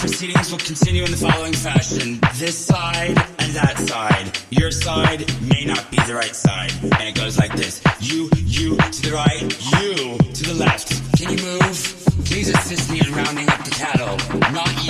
proceedings will continue in the following fashion. This side and that side. Your side may not be the right side. And it goes like this. You, you to the right, you to the left. Can you move? Please assist me in rounding up the cattle. Not you,